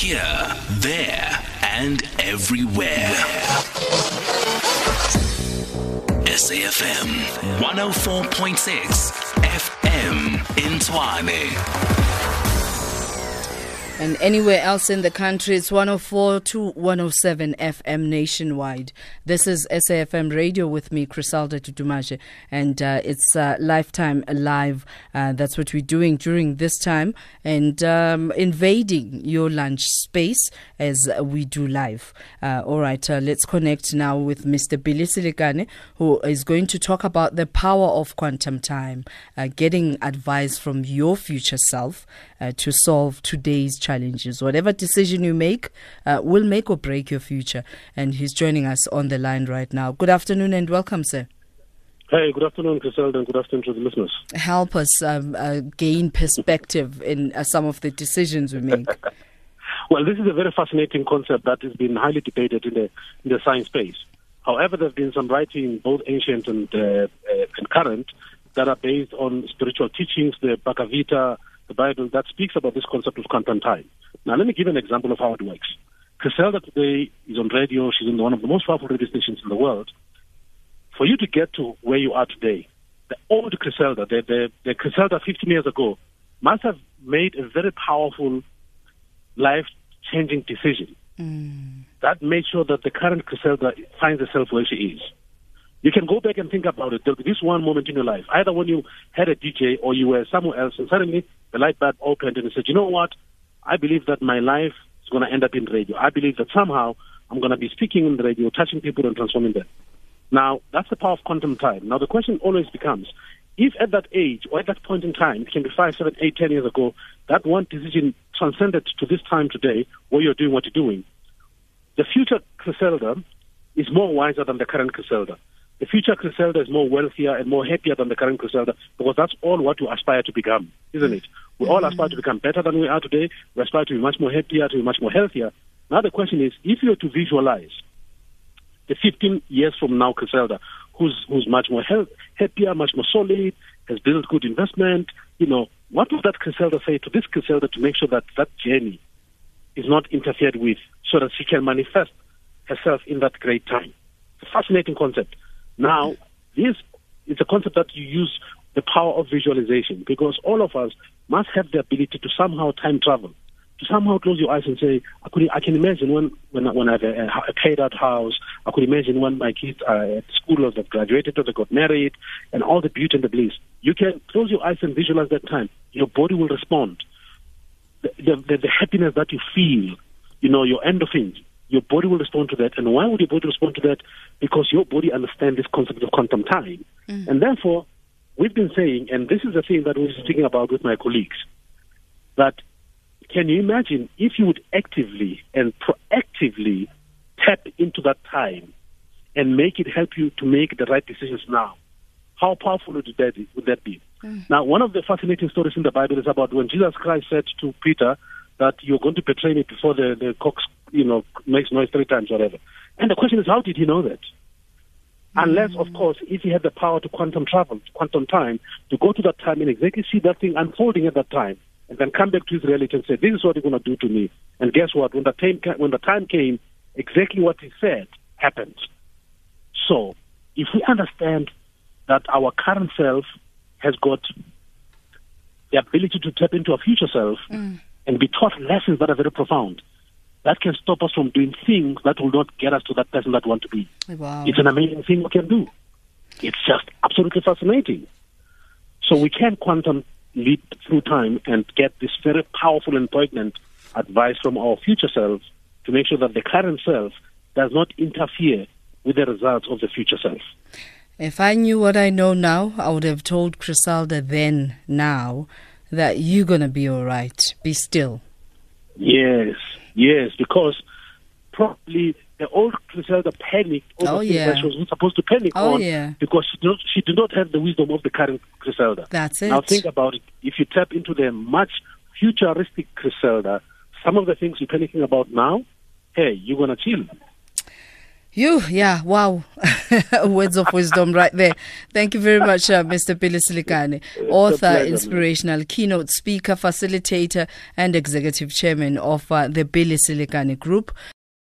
Here, there, and everywhere. SAFM 104.6 FM in. And anywhere else in the country, it's 104 to 107 FM nationwide. This is SAFM Radio with me, Griselda Tutumaje, and uh, it's uh, Lifetime Live. Uh, that's what we're doing during this time and um, invading your lunch space as we do live. Uh, all right, uh, let's connect now with Mr. Billy Selekane, who is going to talk about the power of quantum time, uh, getting advice from your future self to solve today's challenges. Whatever decision you make uh, will make or break your future. And he's joining us on the line right now. Good afternoon and welcome, sir. Hey, good afternoon, Griselda, and good afternoon to the listeners. Help us um, uh, gain perspective in uh, some of the decisions we make. well, this is a very fascinating concept that has been highly debated in the in the science space. However, there have been some writing, both ancient and, uh, uh, and current, that are based on spiritual teachings, the Bhagavad Gita, the Bible that speaks about this concept of quantum time. Now, let me give an example of how it works. Griselda today is on radio. She's in one of the most powerful radio stations in the world. For you to get to where you are today, the old Griselda, the, the, the Griselda 15 years ago, must have made a very powerful, life-changing decision mm. that made sure that the current Griselda finds herself where she is. You can go back and think about it. There'll be this one moment in your life, either when you had a DJ or you were somewhere else, and suddenly the light bulb opened and he said, "You know what? I believe that my life is going to end up in radio. I believe that somehow I'm going to be speaking in the radio, touching people and transforming them." Now, that's the power of quantum time. Now, the question always becomes, if at that age or at that point in time, it can be five, seven, eight, ten years ago, that one decision transcended to this time today, where you're doing what you're doing, the future Griselda is more wiser than the current Griselda the future Griselda is more wealthier and more happier than the current Griselda because that's all what we aspire to become, isn't it? We all mm-hmm. aspire to become better than we are today. We aspire to be much more happier, to be much more healthier. Now the question is, if you were to visualize the 15 years from now Griselda, who's who's much more health, happier, much more solid, has built good investment, you know, what would that Griselda say to this Griselda to make sure that that journey is not interfered with so that she can manifest herself in that great time? It's a fascinating concept. Now, this is a concept that you use the power of visualization because all of us must have the ability to somehow time travel, to somehow close your eyes and say, I, could, I can imagine when, when, when I have a, a paid out house, I could imagine when my kids are at school or they've graduated or they got married and all the beauty and the bliss. You can close your eyes and visualize that time. Your body will respond. The, the, the happiness that you feel, you know, your endorphins, your body will respond to that. And why would your body respond to that? Because your body understands this concept of quantum time. Mm. And therefore, we've been saying, and this is the thing that we're speaking about with my colleagues, that can you imagine if you would actively and proactively tap into that time and make it help you to make the right decisions now? How powerful would that be? Would that be? Mm. Now, one of the fascinating stories in the Bible is about when Jesus Christ said to Peter that you're going to betray me before the, the cocks you know, makes noise three times, whatever. And the question is, how did he know that? Unless, of course, if he had the power to quantum travel, to quantum time, to go to that time and exactly see that thing unfolding at that time, and then come back to his reality and say, "This is what you're going to do to me." And guess what? When the time when the time came, exactly what he said happened. So, if we understand that our current self has got the ability to tap into our future self mm. and be taught lessons that are very profound, that can stop us from doing things that will not get us to that person that we want to be. Wow. It's an amazing thing we can do. It's just absolutely fascinating. So we can quantum leap through time and get this very powerful and poignant advice from our future self to make sure that the current self does not interfere with the results of the future self. If I knew what I know now, I would have told Griselda then, now, that you're going to be all right. Be still. Yes, Yes, because probably the old Griselda panicked over oh, yeah. that she was supposed to panic oh, on yeah. because she did, not, she did not have the wisdom of the current Griselda. That's it. Now think about it. If you tap into the much futuristic Griselda, some of the things you're panicking about now, hey, you're going to chill. You, yeah, wow. Words of wisdom right there. Thank you very much, uh, Mr. Billy Selekane, author, inspirational keynote speaker, facilitator, and executive chairman of uh, the Billy Selekane Group.